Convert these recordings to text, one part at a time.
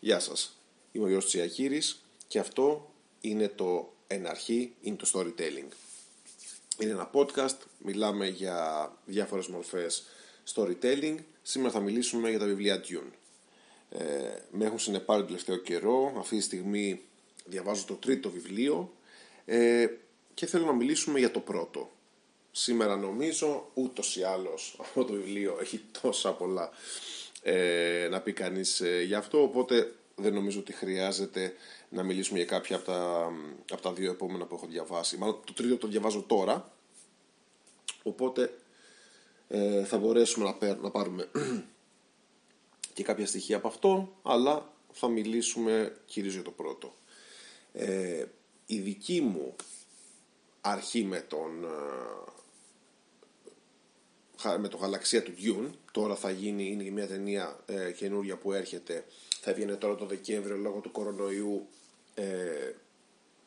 Γεια σας, είμαι ο Γιώργος Τσιακύρης και αυτό είναι το «Εν αρχή είναι το storytelling». Είναι ένα podcast, μιλάμε για διάφορες μορφές storytelling. Σήμερα θα μιλήσουμε για τα βιβλία Dune. Ε, με έχουν συνεπάρει το τελευταίο καιρό, αυτή τη στιγμή διαβάζω το τρίτο βιβλίο ε, και θέλω να μιλήσουμε για το πρώτο. Σήμερα νομίζω ούτως ή άλλως αυτό το βιβλίο έχει τόσα πολλά ε, να πει κανείς ε, γι' αυτό. Οπότε δεν νομίζω ότι χρειάζεται να μιλήσουμε για κάποια από τα, από τα δύο επόμενα που έχω διαβάσει. Μάλλον το τρίτο το διαβάζω τώρα. Οπότε ε, θα μπορέσουμε να, να πάρουμε και κάποια στοιχεία από αυτό αλλά θα μιλήσουμε κυρίως για το πρώτο. Ε, η δική μου αρχή με τον ε, με το γαλαξία του Dune. Τώρα θα γίνει, είναι μια ταινία ε, καινούρια που έρχεται. Θα βγαίνει τώρα το Δεκέμβριο λόγω του κορονοϊού. Ε,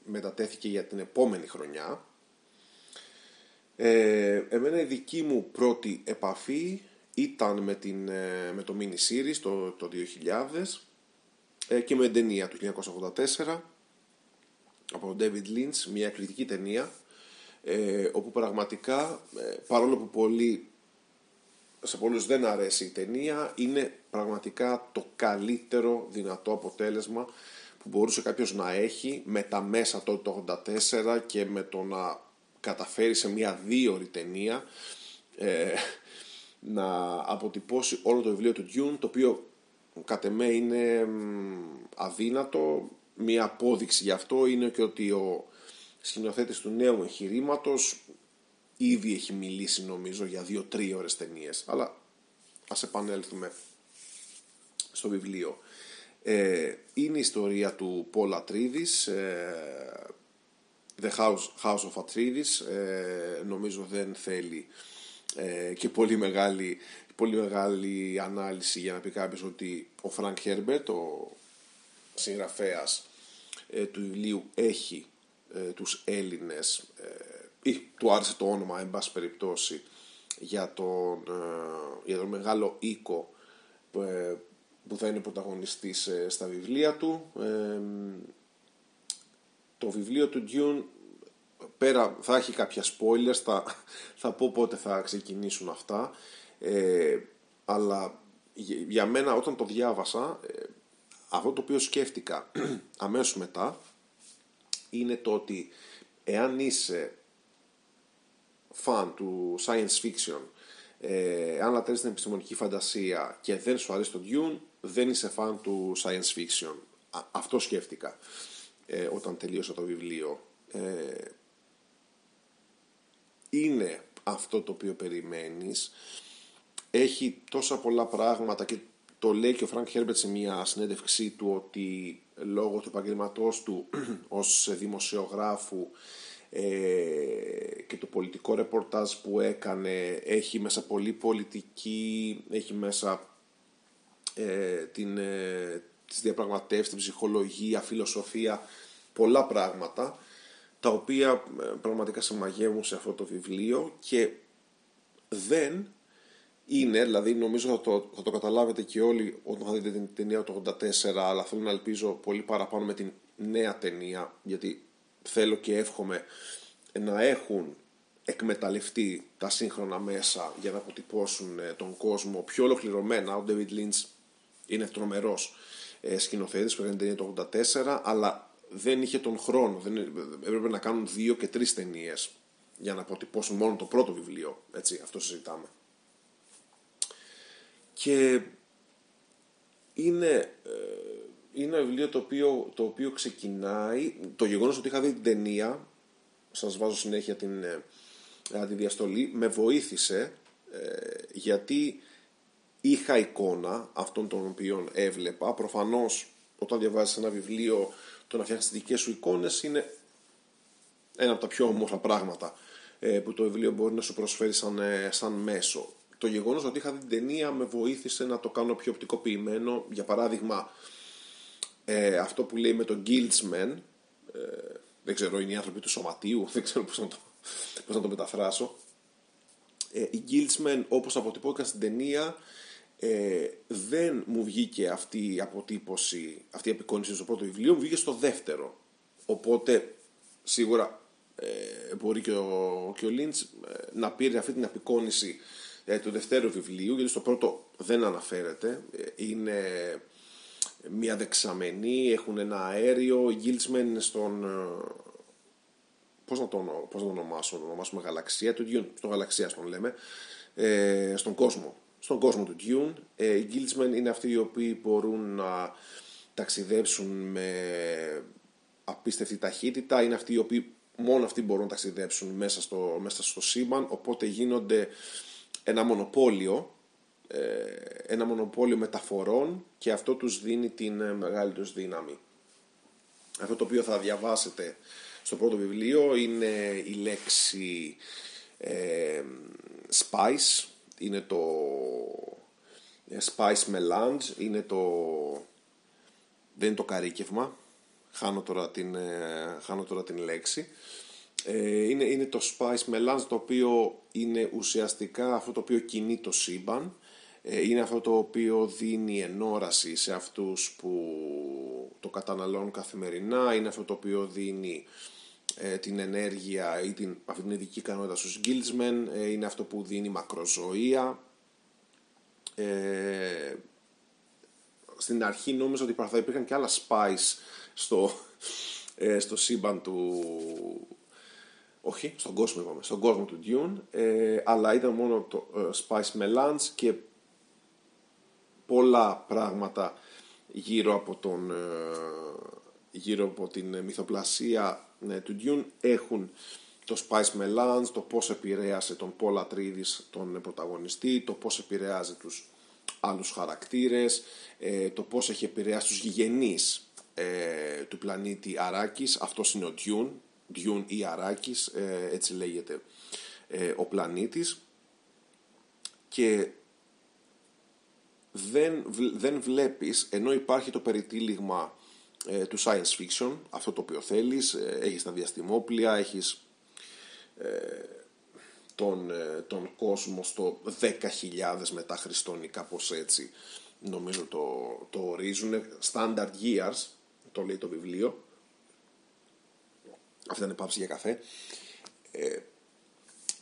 μετατέθηκε για την επόμενη χρονιά. Ε, εμένα η δική μου πρώτη επαφή ήταν με, την, ε, με το mini series το, το 2000 ε, και με την ταινία του 1984 από τον David Lynch, μια εκρηκτική ταινία ε, όπου πραγματικά παρόλο που πολλοί σε πολλούς δεν αρέσει η ταινία. Είναι πραγματικά το καλύτερο δυνατό αποτέλεσμα που μπορούσε κάποιος να έχει με τα μέσα τότε το 84 και με το να καταφέρει σε μια δύο ταινία ε, να αποτυπώσει όλο το βιβλίο του Dune το οποίο κατ' εμέ είναι αδύνατο. Μια απόδειξη γι' αυτό είναι και ότι ο σκηνοθέτης του νέου εγχειρήματος ήδη έχει μιλήσει νομίζω για δύο τρίωρες ταινίες. αλλά ας επανέλθουμε στο βιβλίο. Ε, είναι η ιστορία του Πολ Ατρίδης, ε, The House, House of Atreides, ε, νομίζω δεν θέλει ε, και πολύ μεγάλη, πολύ μεγάλη ανάλυση για να πει κάποιος ότι ο Φρανκ Χέρμπερτ, ο συγγραφέας ε, του βιβλίου, έχει τους Έλληνες ή του άρεσε το όνομα εν πάση περιπτώσει για τον, ε, για τον μεγάλο οίκο ε, που θα είναι πρωταγωνιστής ε, στα βιβλία του. Το βιβλίο του Dune πέρα θα έχει κάποια spoilers θα, θα πω πότε θα ξεκινήσουν αυτά. Αλλά για μένα όταν το διάβασα αυτό το οποίο σκέφτηκα αμέσως μετά είναι το ότι εάν είσαι φαν του science fiction, ε, αν λατρεύεις την επιστημονική φαντασία και δεν σου αρέσει το Dune, δεν είσαι φαν του science fiction. αυτό σκέφτηκα ε, όταν τελείωσα το βιβλίο. Ε, είναι αυτό το οποίο περιμένεις. Έχει τόσα πολλά πράγματα και το λέει και ο Φρανκ Χέρμπερτ σε μια συνέντευξή του ότι λόγω του επαγγελματός του ως δημοσιογράφου ε, και το πολιτικό ρεπορτάζ που έκανε έχει μέσα πολύ πολιτική, έχει μέσα ε, την, ε, τις διαπραγματεύσεις, την ψυχολογία, φιλοσοφία, πολλά πράγματα τα οποία ε, πραγματικά σε μαγεύουν σε αυτό το βιβλίο και δεν είναι, δηλαδή νομίζω θα το, θα το καταλάβετε και όλοι όταν θα δείτε την ταινία του 84 αλλά θέλω να ελπίζω πολύ παραπάνω με την νέα ταινία γιατί θέλω και εύχομαι να έχουν εκμεταλλευτεί τα σύγχρονα μέσα για να αποτυπώσουν ε, τον κόσμο πιο ολοκληρωμένα. Ο David Lynch είναι τρομερός ε, σκηνοθέτης που έκανε ταινία το 84 αλλά δεν είχε τον χρόνο, δεν, έπρεπε να κάνουν δύο και τρεις ταινίες για να αποτυπώσουν μόνο το πρώτο βιβλίο, έτσι, αυτό συζητάμε. Και είναι, ε, είναι ένα βιβλίο το οποίο, το οποίο ξεκινάει, το γεγονός ότι είχα δει την ταινία σας βάζω συνέχεια την, ε, τη διαστολή, με βοήθησε ε, γιατί είχα εικόνα αυτών των οποίων έβλεπα. Προφανώς όταν διαβάζεις ένα βιβλίο το να φτιάξεις τις δικές σου εικόνες είναι ένα από τα πιο όμορφα πράγματα ε, που το βιβλίο μπορεί να σου προσφέρει σαν, σαν μέσο. Το γεγονός ότι είχα δει την ταινία με βοήθησε να το κάνω πιο οπτικοποιημένο. Για παράδειγμα, αυτό που λέει με τον Guildsman, δεν ξέρω, είναι οι άνθρωποι του σωματείου, δεν ξέρω πώς να το, πώς να το μεταφράσω. Ε, οι Guildsmen όπως αποτυπώθηκαν στην ταινία ε, δεν μου βγήκε αυτή η αποτύπωση, αυτή η απεικόνηση στο πρώτο βιβλίο, μου βγήκε στο δεύτερο. Οπότε σίγουρα ε, μπορεί και ο, και ο Λίντς ε, να πήρε αυτή την απεικόνηση ε, του δεύτερου βιβλίου, γιατί στο πρώτο δεν αναφέρεται. Ε, είναι μια δεξαμενή, έχουν ένα αέριο, ο Γκίλτσμεν είναι στον... Πώς να τον, πώς να τον ονομάσω, να ονομάσουμε γαλαξία του Dune, στον γαλαξία τον λέμε, ε, στον κόσμο, στον κόσμο του Dune. Ε, οι Γκίλτσμεν είναι αυτοί οι οποίοι μπορούν να ταξιδέψουν με απίστευτη ταχύτητα, είναι αυτοί οι οποίοι μόνο αυτοί μπορούν να ταξιδέψουν μέσα στο, μέσα στο σύμπαν, οπότε γίνονται ένα μονοπόλιο, ε, ένα μονοπόλιο μεταφορών και αυτό τους δίνει την ε, μεγάλη τους δύναμη. Αυτό το οποίο θα διαβάσετε στο πρώτο βιβλίο είναι η λέξη ε, spice, είναι το spice melange, είναι το, δεν είναι το καρίκευμα, χάνω τώρα την, χάνω τώρα την λέξη. Ε, είναι, είναι το Spice Melange το οποίο είναι ουσιαστικά αυτό το οποίο κινεί το σύμπαν ε, είναι αυτό το οποίο δίνει ενόραση σε αυτούς που το καταναλώνουν καθημερινά είναι αυτό το οποίο δίνει ε, την ενέργεια ή την, αυτή την ειδική ικανότητα στους Guildsmen είναι αυτό που δίνει μακροζωία. Στην αρχή νόμιζα ότι θα υπήρχαν και άλλα spice στο, στο σύμπαν του, όχι, στον κόσμο είπαμε, στον κόσμο του Dune, ε, αλλά ήταν μόνο το ε, Spice Melange και πολλά πράγματα γύρω από, τον, ε, γύρω από την μυθοπλασία ναι, του Dune. Έχουν το Spice Melange, το πώς επηρέασε τον Paul Atreides, τον πρωταγωνιστή, το πώς επηρεάζει τους άλλους χαρακτήρες, το πώς έχει επηρεάσει τους γηγενείς του πλανήτη Αράκης, αυτός είναι ο Dune, Dune ή Αράκης, ε, έτσι λέγεται ε, ο πλανήτης. Και δεν, δεν βλέπεις, ενώ υπάρχει το περιτύλιγμα ε, του science fiction, αυτό το οποίο θέλεις, έχεις τα διαστημόπλια, έχεις τον, τον κόσμο στο 10.000 μετά Χριστόν ή κάπως έτσι νομίζω το, το ορίζουν standard years το λέει το βιβλίο αυτή ήταν πάυση για καφέ. Ε,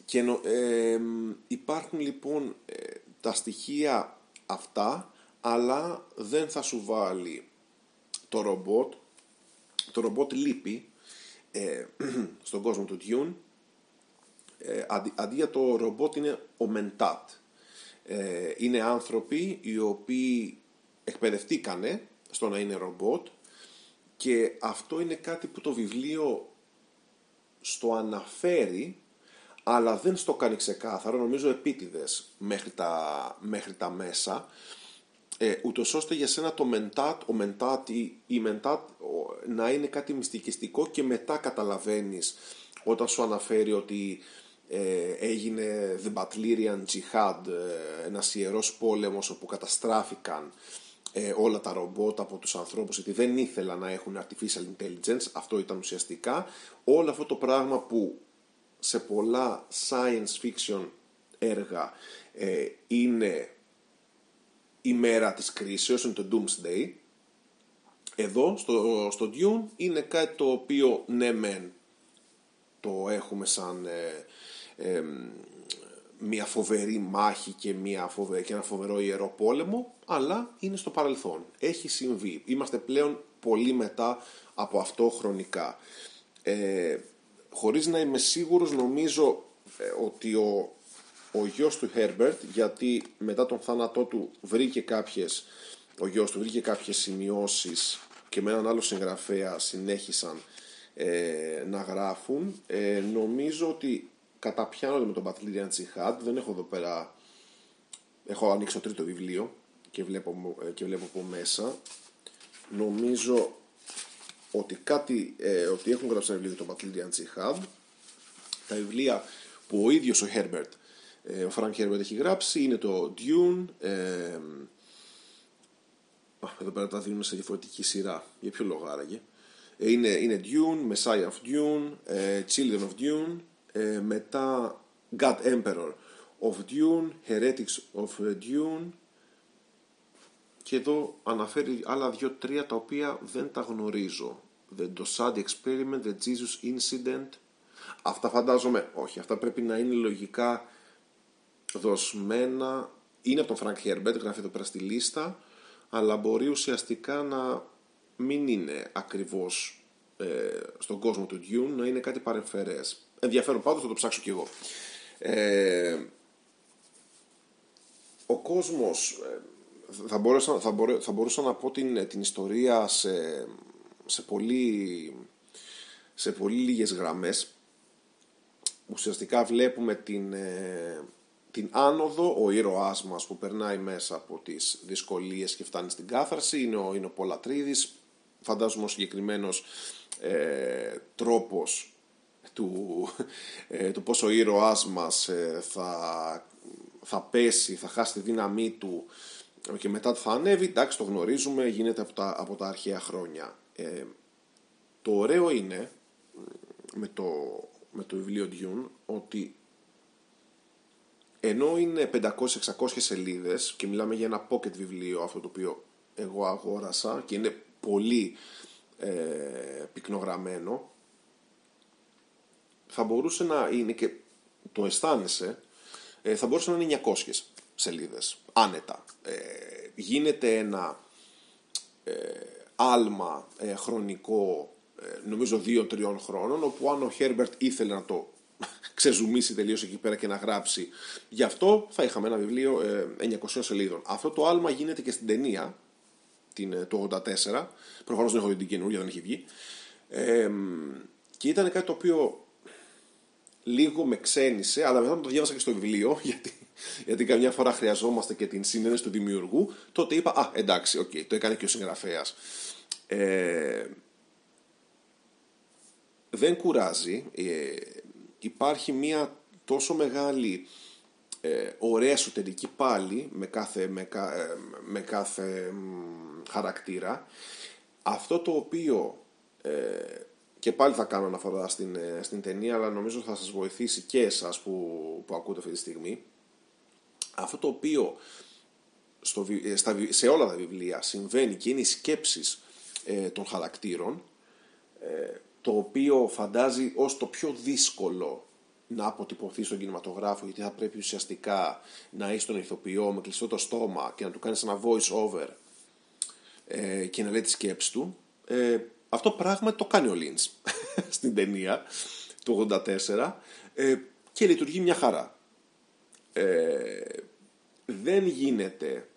και ε, υπάρχουν λοιπόν ε, τα στοιχεία αυτά, αλλά δεν θα σου βάλει το ρομπότ. Το ρομπότ λείπει ε, στον κόσμο του Dune. Αντί, αντί, για το ρομπότ είναι ο Μεντάτ. είναι άνθρωποι οι οποίοι εκπαιδευτήκανε στο να είναι ρομπότ και αυτό είναι κάτι που το βιβλίο στο αναφέρει αλλά δεν στο κάνει ξεκάθαρο, νομίζω επίτηδες μέχρι τα, μέχρι τα μέσα, ε, ούτως ώστε για σένα το μεντάτ, ο μεντάτ ή η μεντάτ να είναι κάτι μυστικιστικό και μετά καταλαβαίνεις όταν σου αναφέρει ότι ε, έγινε The Batlerian Jihad, ε, ένας ιερός πόλεμος όπου καταστράφηκαν ε, όλα τα ρομπότ από τους ανθρώπους γιατί δεν ήθελαν να έχουν artificial intelligence, αυτό ήταν ουσιαστικά. Όλο αυτό το πράγμα που σε πολλά science fiction έργα ε, είναι η μέρα της κρίσεως, είναι το Doomsday εδώ στο, στο Dune είναι κάτι το οποίο ναι μεν το έχουμε σαν ε, μια φοβερή μάχη και, μια φοβε... και ένα φοβερό ιερό πόλεμο, αλλά είναι στο παρελθόν. Έχει συμβεί. Είμαστε πλέον πολύ μετά από αυτό χρονικά. Ε, χωρίς να είμαι σίγουρος νομίζω ε, ότι ο, ο γιος του Herbert, γιατί μετά τον θάνατό του βρήκε κάποιες, ο γιος του βρήκε κάποιες σημειώσεις και με έναν άλλο συγγραφέα συνέχισαν ε, να γράφουν, ε, νομίζω ότι καταπιάνονται με τον Battlefield Jihad. Δεν έχω εδώ πέρα. Έχω ανοίξει το τρίτο βιβλίο και βλέπω, ε, και βλέπω από μέσα. Νομίζω ότι, κάτι, ε, ότι έχουν γράψει ένα βιβλίο για τον Battlefield Jihad. Τα βιβλία που ο ίδιος ο Herbert, ε, ο Frank Herbert έχει γράψει είναι το Dune. Ε, εδώ πέρα τα δίνουμε σε διαφορετική σειρά. Για ποιο λόγο άραγε; Ε, είναι, είναι Dune, Messiah of Dune, Children of Dune, ε, μετά God Emperor of Dune, Heretics of Dune, και εδώ αναφέρει άλλα δύο-τρία τα οποία δεν τα γνωρίζω. The Dosad Experiment, The Jesus Incident. Αυτά φαντάζομαι, όχι, αυτά πρέπει να είναι λογικά δοσμένα. Είναι από τον Frank Herbert, γράφει εδώ πέρα στη λίστα, αλλά μπορεί ουσιαστικά να μην είναι ακριβώς ε, στον κόσμο του Dune, να είναι κάτι παρεμφερές. Ενδιαφέρον πάντως, θα το ψάξω κι εγώ. Ε, ο κόσμος, ε, θα μπορούσα, θα, θα μπορούσα να πω την, την ιστορία σε, σε, πολύ, σε πολύ λίγες γραμμές. Ουσιαστικά βλέπουμε την, ε, την άνοδο, ο ήρωάς μας που περνάει μέσα από τις δυσκολίες και φτάνει στην κάθαρση, είναι ο, είναι ο Πολατρίδης, φαντάζομαι ο συγκεκριμένος ε, τρόπος του, ε, του πώς ο ήρωάς μας ε, θα, θα πέσει, θα χάσει τη δύναμή του και μετά θα ανέβει, εντάξει το γνωρίζουμε, γίνεται από τα, από τα αρχαία χρόνια. Ε, το ωραίο είναι με το, με το βιβλίο Dune ότι ενώ είναι 500-600 σελίδες και μιλάμε για ένα pocket βιβλίο αυτό το οποίο εγώ αγόρασα και είναι πολύ ε, πυκνογραμμένο θα μπορούσε να είναι και το αισθάνεσαι ε, θα μπορούσε να είναι 900 σελίδες άνετα. Ε, γίνεται ένα ε, άλμα ε, χρονικό ε, νομίζω 2-3 χρόνων όπου αν ο Χέρμπερτ ήθελε να το ξεζουμίσει τελείως εκεί πέρα και να γράψει γι' αυτό θα είχαμε ένα βιβλίο 900 σελίδων. Αυτό το άλμα γίνεται και στην ταινία την, το 84 προφανώς δεν έχω δει την καινούργια δεν έχει βγει. Και ήταν κάτι το οποίο λίγο με ξένησε αλλά μετά το διάβασα και στο βιβλίο γιατί γιατί καμιά φορά χρειαζόμαστε και την συναίνεση του δημιουργού, τότε είπα, α, εντάξει, οκ, το έκανε και ο συγγραφέας. Ε, δεν κουράζει, ε, υπάρχει μια τόσο μεγάλη ε, ωραία εσωτερική πάλη με κάθε, με, ε, με κάθε χαρακτήρα. Αυτό το οποίο ε, και πάλι θα κάνω αναφορά στην, στην ταινία αλλά νομίζω θα σας βοηθήσει και εσάς που, που ακούτε αυτή τη στιγμή αυτό το οποίο στο, ε, στα, σε όλα τα βιβλία συμβαίνει και είναι οι σκέψεις ε, των χαρακτήρων ε, το οποίο φαντάζει ως το πιο δύσκολο να αποτυπωθεί στον κινηματογράφο γιατί θα πρέπει ουσιαστικά να είσαι τον ηθοποιό με κλειστό το στόμα και να του κάνεις ένα voice over ε, και να λέει τη σκέψη του. Ε, αυτό πράγματι το κάνει ο Λίντς στην ταινία του 84 ε, και λειτουργεί μια χαρά. Ε, δεν γίνεται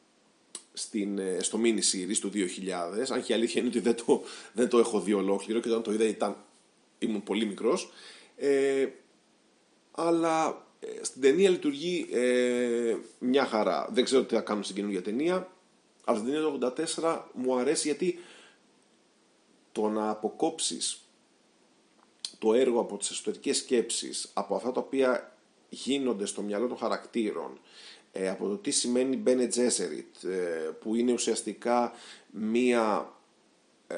στην, ε, στο mini series του 2000 αν και η αλήθεια είναι ότι δεν το, δεν το έχω δει ολόκληρο και όταν το είδα ήταν, ήμουν πολύ μικρός. Ε, αλλά ε, στην ταινία λειτουργεί ε, μια χαρά. Δεν ξέρω τι θα κάνουν στην καινούργια ταινία. Αλλά στην ταινία του 84 μου αρέσει γιατί το να αποκόψεις το έργο από τις εσωτερικές σκέψεις από αυτά τα οποία γίνονται στο μυαλό των χαρακτήρων ε, από το τι σημαίνει Bene Gesserit ε, που είναι ουσιαστικά μία ε,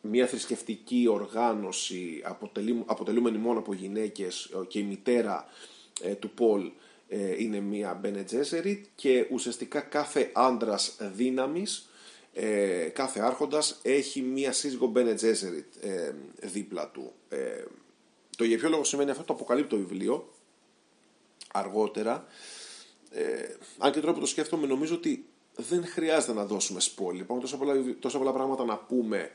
μια θρησκευτική οργάνωση αποτελούμενη μόνο από γυναίκες και η μητέρα του Πολ είναι μια Bene Gesserit και ουσιαστικά κάθε άντρας δύναμης κάθε άρχοντας έχει μια σύζυγο Bene Gesserit δίπλα του. Το για ποιο λόγο σημαίνει αυτό το αποκαλύπτει το βιβλίο αργότερα. Ε, αν και τώρα που το σκέφτομαι, νομίζω ότι δεν χρειάζεται να δώσουμε spoiler. Υπάρχουν τόσα πολλά, τόσα πολλά πράγματα να πούμε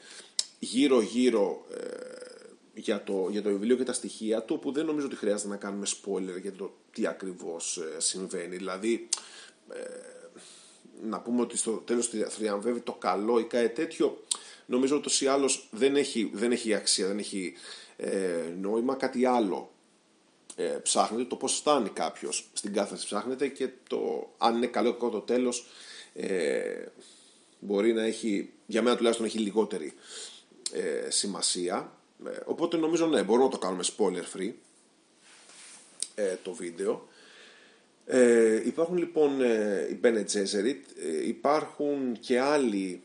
γύρω-γύρω ε, για, το, για το βιβλίο και τα στοιχεία του, που δεν νομίζω ότι χρειάζεται να κάνουμε spoiler για το τι ακριβώς ε, συμβαίνει. Δηλαδή, ε, να πούμε ότι στο τέλος θριαμβεύει το καλό ή κάτι τέτοιο, νομίζω ότι ή άλλως δεν έχει, δεν έχει αξία, δεν έχει ε, νόημα, κάτι άλλο ε, ψάχνετε, το πώς φτάνει κάποιος στην κάθεση ψάχνετε και το αν είναι καλό ή κακό το τέλος ε, μπορεί να έχει, για μένα τουλάχιστον έχει λιγότερη ε, σημασία. Ε, οπότε νομίζω ναι, μπορούμε να το κάνουμε spoiler free ε, το βίντεο. Ε, υπάρχουν λοιπόν ε, οι Bene Gesserit, υπάρχουν και άλλοι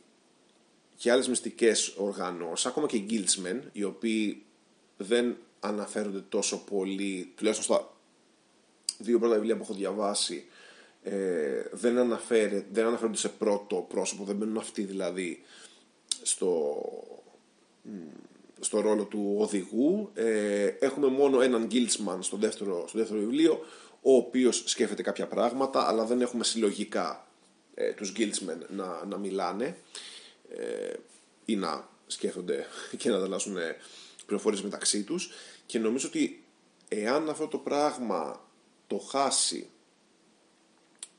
και άλλες μυστικές οργανώσεις, ακόμα και οι Guildsmen, οι οποίοι δεν αναφέρονται τόσο πολύ, τουλάχιστον στα δύο πρώτα βιβλία που έχω διαβάσει, ε, δεν, αναφέρε, δεν αναφέρονται σε πρώτο πρόσωπο, δεν μπαίνουν αυτοί δηλαδή στο, στο ρόλο του οδηγού. Ε, έχουμε μόνο έναν Γκίλτσμαν στο δεύτερο, στο δεύτερο βιβλίο, ο οποίος σκέφτεται κάποια πράγματα, αλλά δεν έχουμε συλλογικά ε, τους Γκίλτσμεν να, να μιλάνε ε, ή να σκέφτονται και να ανταλλάσσουν πληροφορίες μεταξύ τους και νομίζω ότι εάν αυτό το πράγμα το χάσει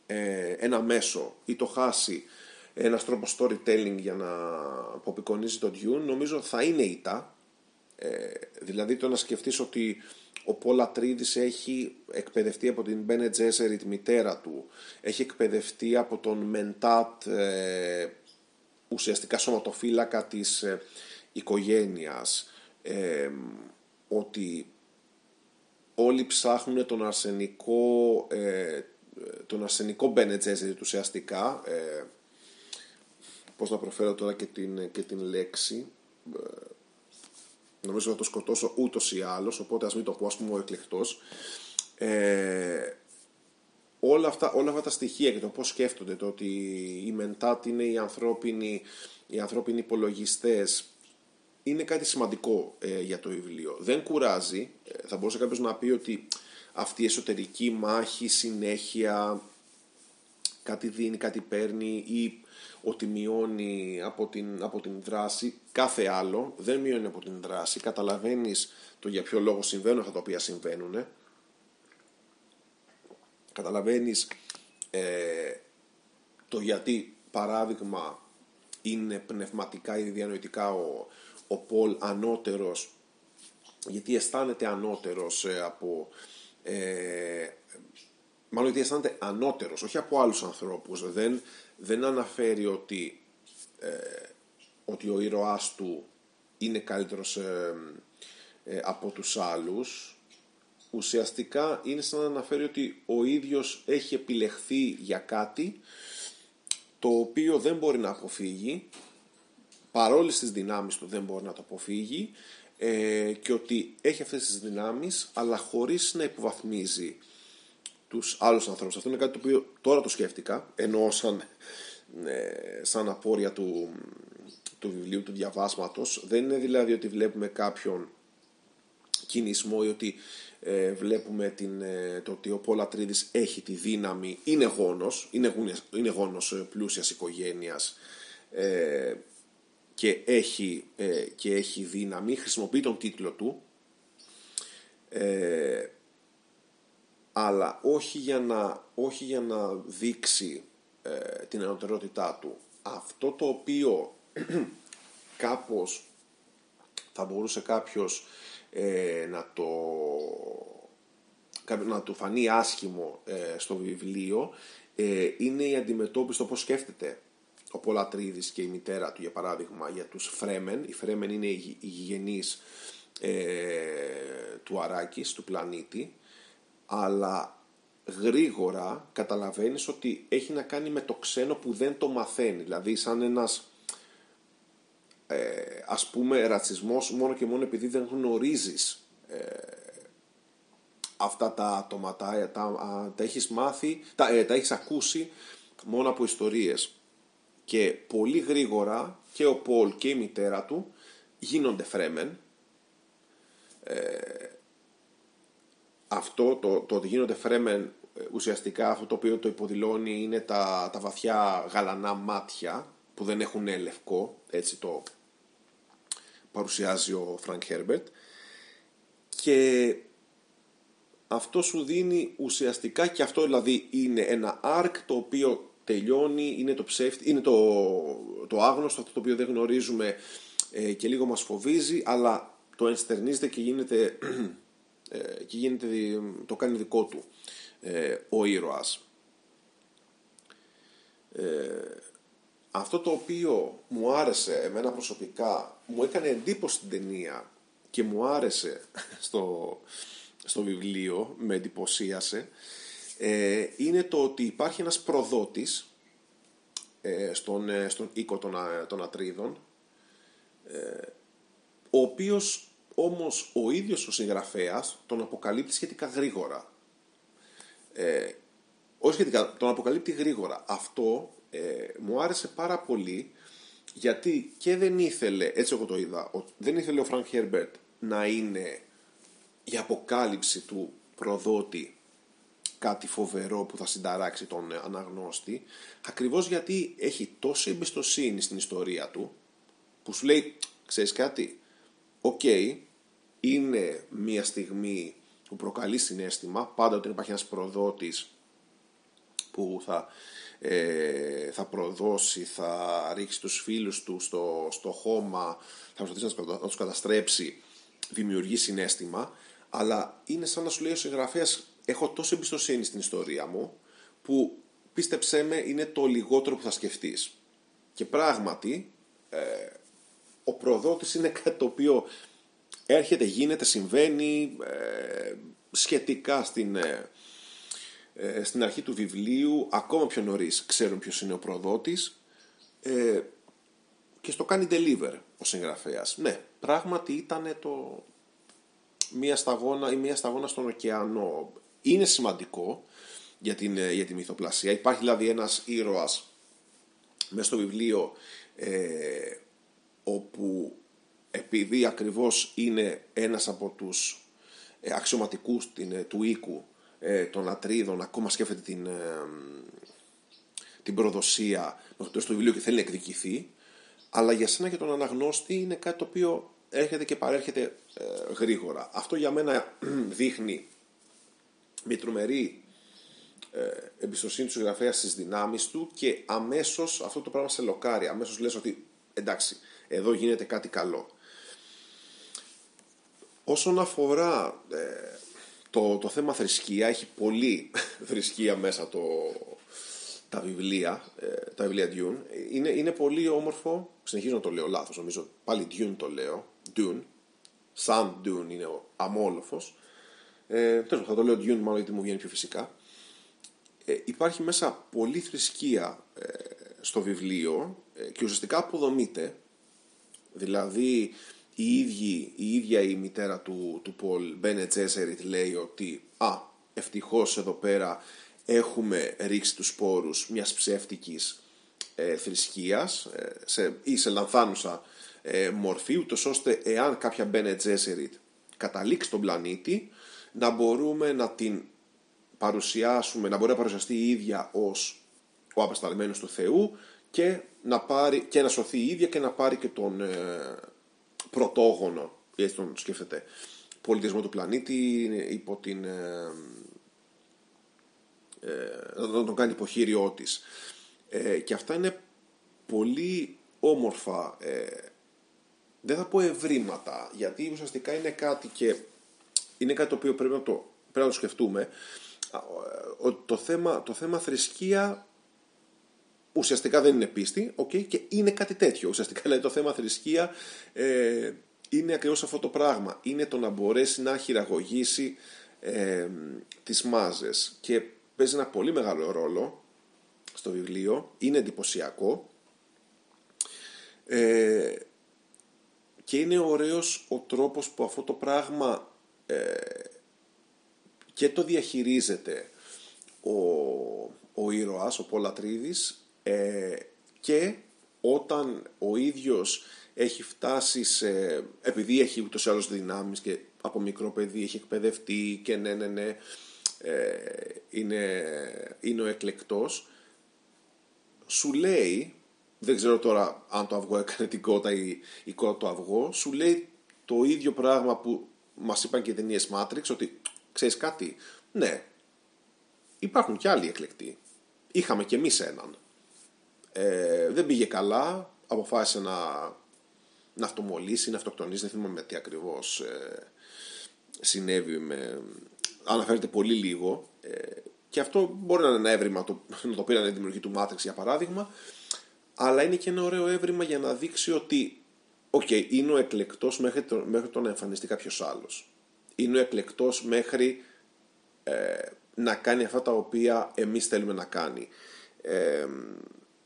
ε, ένα μέσο ή το χάσει ένας τρόπος storytelling για να αποπεικονίζει το Dune, νομίζω θα είναι ήττα. Ε, δηλαδή το να σκεφτείς ότι ο Πόλα Τρίδης έχει εκπαιδευτεί από την Μπένε Τζέσερη, τη μητέρα του, έχει εκπαιδευτεί από τον Μεντάτ, ε, ουσιαστικά σωματοφύλακα της ε, οικογένειας, ε, ότι όλοι ψάχνουν τον αρσενικό, ε, τον αρσενικό Μπένε Τζέσερη ουσιαστικά, ε, πώς να προφέρω τώρα και την, και την λέξη, ε, νομίζω θα το σκοτώσω ούτως ή άλλως, οπότε ας μην το πω ας πούμε ο εκλεκτός. Ε, όλα, αυτά, όλα αυτά τα στοιχεία και το πώς σκέφτονται, το ότι οι μεντάτ είναι οι ανθρώπινοι, οι ανθρώπινοι υπολογιστές, είναι κάτι σημαντικό ε, για το βιβλίο. Δεν κουράζει, ε, θα μπορούσε κάποιος να πει ότι αυτή η εσωτερική μάχη, συνέχεια, κάτι δίνει, κάτι παίρνει ή ότι μειώνει από την, από την δράση κάθε άλλο, δεν μειώνει από την δράση, καταλαβαίνεις το για ποιο λόγο συμβαίνουν αυτά τα οποία συμβαίνουν, καταλαβαίνεις ε, το γιατί παράδειγμα είναι πνευματικά ή διανοητικά ο, ο Πολ ανώτερος γιατί αισθάνεται ανώτερος ε, από ε, μάλλον γιατί αισθάνεται ανώτερος όχι από άλλους ανθρώπους. Δεν, δεν αναφέρει ότι, ε, ότι ο ήρωάς του είναι καλύτερος ε, ε, από τους άλλους. Ουσιαστικά είναι σαν να αναφέρει ότι ο ίδιος έχει επιλεχθεί για κάτι το οποίο δεν μπορεί να αποφύγει παρόλες τις δυνάμεις του δεν μπορεί να το αποφύγει και ότι έχει αυτές τις δυνάμεις αλλά χωρίς να υποβαθμίζει τους άλλους ανθρώπους. Αυτό είναι κάτι το οποίο τώρα το σκέφτηκα, ενώ σαν, ε, σαν απόρρια του, του βιβλίου, του διαβάσματος. Δεν είναι δηλαδή ότι βλέπουμε κάποιον κινησμό ή ότι ε, βλέπουμε την, ε, το ότι ο Πολατρίδης έχει τη δύναμη, είναι γόνος, είναι, γόνος, είναι γόνος ε, πλούσιας οικογένειας και, έχει, και έχει δύναμη, χρησιμοποιεί τον τίτλο του αλλά όχι για να, όχι για να δείξει ε, την ανωτερότητά του. Αυτό το οποίο κάπως θα μπορούσε κάποιος ε, να το να του φανεί άσχημο ε, στο βιβλίο είναι η αντιμετώπιση το πώς σκέφτεται ο Πολατρίδης και η μητέρα του για παράδειγμα για τους Φρέμεν οι Φρέμεν είναι οι γηγενείς του Αράκης, του πλανήτη αλλά γρήγορα καταλαβαίνεις ότι έχει να κάνει με το ξένο που δεν το μαθαίνει. Δηλαδή σαν ένας ε, ας πούμε ρατσισμός μόνο και μόνο επειδή δεν γνωρίζεις ε, αυτά τα άτομα, τα, τα, τα έχεις μάθει, τα, ε, τα έχεις ακούσει μόνο από ιστορίες. Και πολύ γρήγορα και ο Πολ και η μητέρα του γίνονται φρέμεν. Ε, αυτό το, το ότι γίνονται φρέμεν ε, ουσιαστικά αυτό το οποίο το υποδηλώνει είναι τα, τα βαθιά γαλανά μάτια που δεν έχουν λευκό, έτσι το παρουσιάζει ο Φρανκ Χέρμπερτ και αυτό σου δίνει ουσιαστικά και αυτό δηλαδή είναι ένα arc το οποίο τελειώνει, είναι το ψεύτη, είναι το, το άγνωστο, αυτό το οποίο δεν γνωρίζουμε ε, και λίγο μας φοβίζει αλλά το ενστερνίζεται και γίνεται ε, και γίνεται, το κάνει δικό του ε, ο ήρωας. Ε, αυτό το οποίο μου άρεσε εμένα προσωπικά, μου έκανε εντύπωση στην ταινία και μου άρεσε στο, στο βιβλίο, με εντυπωσίασε, ε, είναι το ότι υπάρχει ένας προδότης ε, στον, ε, στον οίκο των, των Ατρίδων, ο οποίος όμως ο ίδιος ο συγγραφέας τον αποκαλύπτει σχετικά γρήγορα. Ε, όχι σχετικά, τον αποκαλύπτει γρήγορα. Αυτό ε, μου άρεσε πάρα πολύ γιατί και δεν ήθελε, έτσι εγώ το είδα, δεν ήθελε ο Φρανκ Χέρμπερτ να είναι η αποκάλυψη του προδότη κάτι φοβερό που θα συνταράξει τον αναγνώστη ακριβώς γιατί έχει τόση εμπιστοσύνη στην ιστορία του που σου λέει, ξέρεις κάτι, οκ, είναι μια στιγμή που προκαλεί συνέστημα, πάντα όταν υπάρχει ένας προδότης που θα, ε, θα προδώσει, θα ρίξει τους φίλους του στο, στο χώμα, θα προσπαθήσει να τους καταστρέψει, δημιουργεί συνέστημα, αλλά είναι σαν να σου λέει ο συγγραφέας έχω τόσο εμπιστοσύνη στην ιστορία μου που πίστεψέ με είναι το λιγότερο που θα σκεφτείς. Και πράγματι ε, ο προδότης είναι κάτι το οποίο έρχεται, γίνεται, συμβαίνει ε, σχετικά στην, ε, ε, στην αρχή του βιβλίου, ακόμα πιο νωρίς ξέρουν ποιος είναι ο προδότης ε, και στο κάνει deliver ο συγγραφέας. Ναι, πράγματι ήταν το, μία σταγόνα ή μία σταγόνα στον ωκεανό. Είναι σημαντικό για, την, για τη μυθοπλασία. Υπάρχει δηλαδή ένας ήρωας μέσα στο βιβλίο ε, όπου επειδή ακριβώς είναι ένας από τους ε, αξιωματικούς ε, του οίκου ε, των Ατρίδων ακόμα σκέφτεται την, την προδοσία μέχρι το στο βιβλίο και θέλει να εκδικηθεί αλλά για σένα και τον αναγνώστη είναι κάτι το οποίο έρχεται και παρέρχεται γρήγορα. Αυτό για μένα δείχνει με τρομερή εμπιστοσύνη του συγγραφέα στις δυνάμεις του και αμέσως αυτό το πράγμα σε λοκάρει. Αμέσως λες ότι εντάξει, εδώ γίνεται κάτι καλό. Όσον αφορά ε, το, το θέμα θρησκεία, έχει πολύ θρησκεία μέσα το, τα βιβλία, ε, τα βιβλία Dune. Είναι, είναι πολύ όμορφο, συνεχίζω να το λέω λάθος, νομίζω πάλι Dune το λέω, Dune, Σαν Dune είναι ο αμόλοφος. Ε, τέλος, θα το λέω Dune μάλλον γιατί μου βγαίνει πιο φυσικά. Ε, υπάρχει μέσα πολύ θρησκεία ε, στο βιβλίο και ουσιαστικά αποδομείται, δηλαδή η, ίδια, η ίδια η μητέρα του, του Πολ, Μπένε Τζέσεριτ, λέει ότι «Α, ευτυχώς εδώ πέρα έχουμε ρίξει τους σπόρους μιας ψεύτικης ε, θρησκείας ε, σε, ή σε λανθάνουσα ε, μορφή, ούτως ώστε εάν κάποια Μπένε Τζέσεριτ καταλήξει τον πλανήτη, να μπορούμε να την παρουσιάσουμε, να μπορεί να παρουσιαστεί η ίδια ως ο απεσταλμένος του Θεού και να, πάρει, και να σωθεί η ίδια και να πάρει και τον, ε, πρωτόγονο, έτσι τον σκέφτεται, πολιτισμό του πλανήτη υπό την... Ε, ε, να τον κάνει υποχείριό της. Ε, και αυτά είναι πολύ όμορφα, ε, δεν θα πω ευρήματα, γιατί ουσιαστικά είναι κάτι και είναι κάτι το οποίο πρέπει να το, πρέπει να το σκεφτούμε. Το θέμα, το θέμα θρησκεία ουσιαστικά δεν είναι πίστη, okay, και είναι κάτι τέτοιο. Ουσιαστικά δηλαδή το θέμα θρησκεία ε, είναι ακριβώς αυτό το πράγμα. Είναι το να μπορέσει να χειραγωγήσει ε, τις μάζες και παίζει ένα πολύ μεγάλο ρόλο στο βιβλίο, είναι εντυπωσιακό ε, και είναι ωραίος ο τρόπος που αυτό το πράγμα ε, και το διαχειρίζεται ο, ο ήρωας, ο Πολατρίδης ε, και όταν ο ίδιος έχει φτάσει σε... επειδή έχει ούτως ή άλλως δυνάμεις και από μικρό παιδί έχει εκπαιδευτεί και ναι ναι ναι ε, είναι, είναι ο εκλεκτός σου λέει δεν ξέρω τώρα αν το αυγό έκανε την κότα ή η κότα το αυγό σου λέει το ίδιο πράγμα που μας είπαν και οι ταινίες Matrix ότι ξέρεις κάτι ναι υπάρχουν και άλλοι εκλεκτοί. Είχαμε και εμείς έναν. Ε, δεν πήγε καλά, αποφάσισε να, να αυτομολύσει, να αυτοκτονήσει, δεν θυμάμαι τι ακριβώς ε, συνέβη με... Αναφέρεται πολύ λίγο. Ε, και αυτό μπορεί να είναι ένα έβριμα το, να το πήραν η δημιουργή του Matrix για παράδειγμα αλλά είναι και ένα ωραίο έβριμα για να δείξει ότι okay, είναι ο εκλεκτός μέχρι το, μέχρι το να εμφανιστεί κάποιος άλλος. Είναι ο εκλεκτός μέχρι ε, να κάνει αυτά τα οποία εμείς θέλουμε να κάνει. Ε,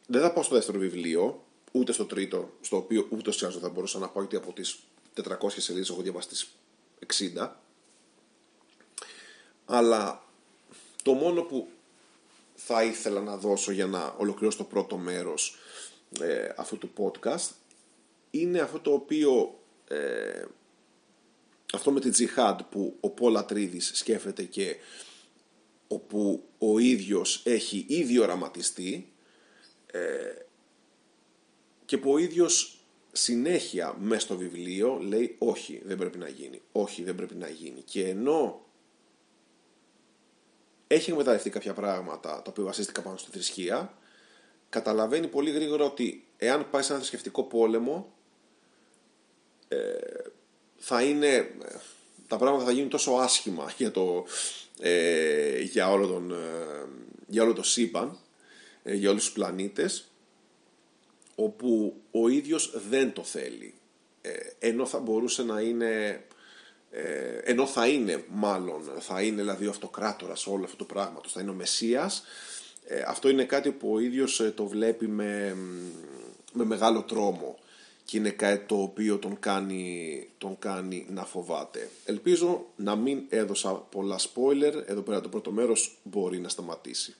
δεν θα πάω στο δεύτερο βιβλίο, ούτε στο τρίτο, στο οποίο ούτω ή άλλω θα μπορούσα να πω ότι από τις 400 σελίδες έχω διαβάσει τις 60. Αλλά το μόνο που θα ήθελα να δώσω για να ολοκληρώσω το πρώτο μέρος ε, αυτού του podcast είναι αυτό το οποίο ε, αυτό με την τζιχάντ που ο Πόλα Τρίδης σκέφτεται και όπου ο ίδιος έχει ήδη οραματιστεί ε, και που ο ίδιος συνέχεια μέσα στο βιβλίο λέει όχι δεν πρέπει να γίνει, όχι δεν πρέπει να γίνει και ενώ έχει εκμεταλλευτεί κάποια πράγματα τα οποία βασίστηκα πάνω στη θρησκεία καταλαβαίνει πολύ γρήγορα ότι εάν πάει σε ένα θρησκευτικό πόλεμο ε, θα είναι τα πράγματα θα γίνουν τόσο άσχημα για, το, ε, για, όλο, τον, ε, για όλο το σύμπαν ε, για όλους τους πλανήτες όπου ο ίδιος δεν το θέλει. Ε, ενώ θα μπορούσε να είναι ε, ενώ θα είναι μάλλον θα είναι δηλαδή ο αυτοκράτορας όλο αυτό το πράγμα θα είναι ο Μεσσίας αυτό είναι κάτι που ο ίδιος το βλέπει με, με μεγάλο τρόμο και είναι κάτι το οποίο τον κάνει, τον κάνει να φοβάται. Ελπίζω να μην έδωσα πολλά spoiler, εδώ πέρα το πρώτο μέρος μπορεί να σταματήσει.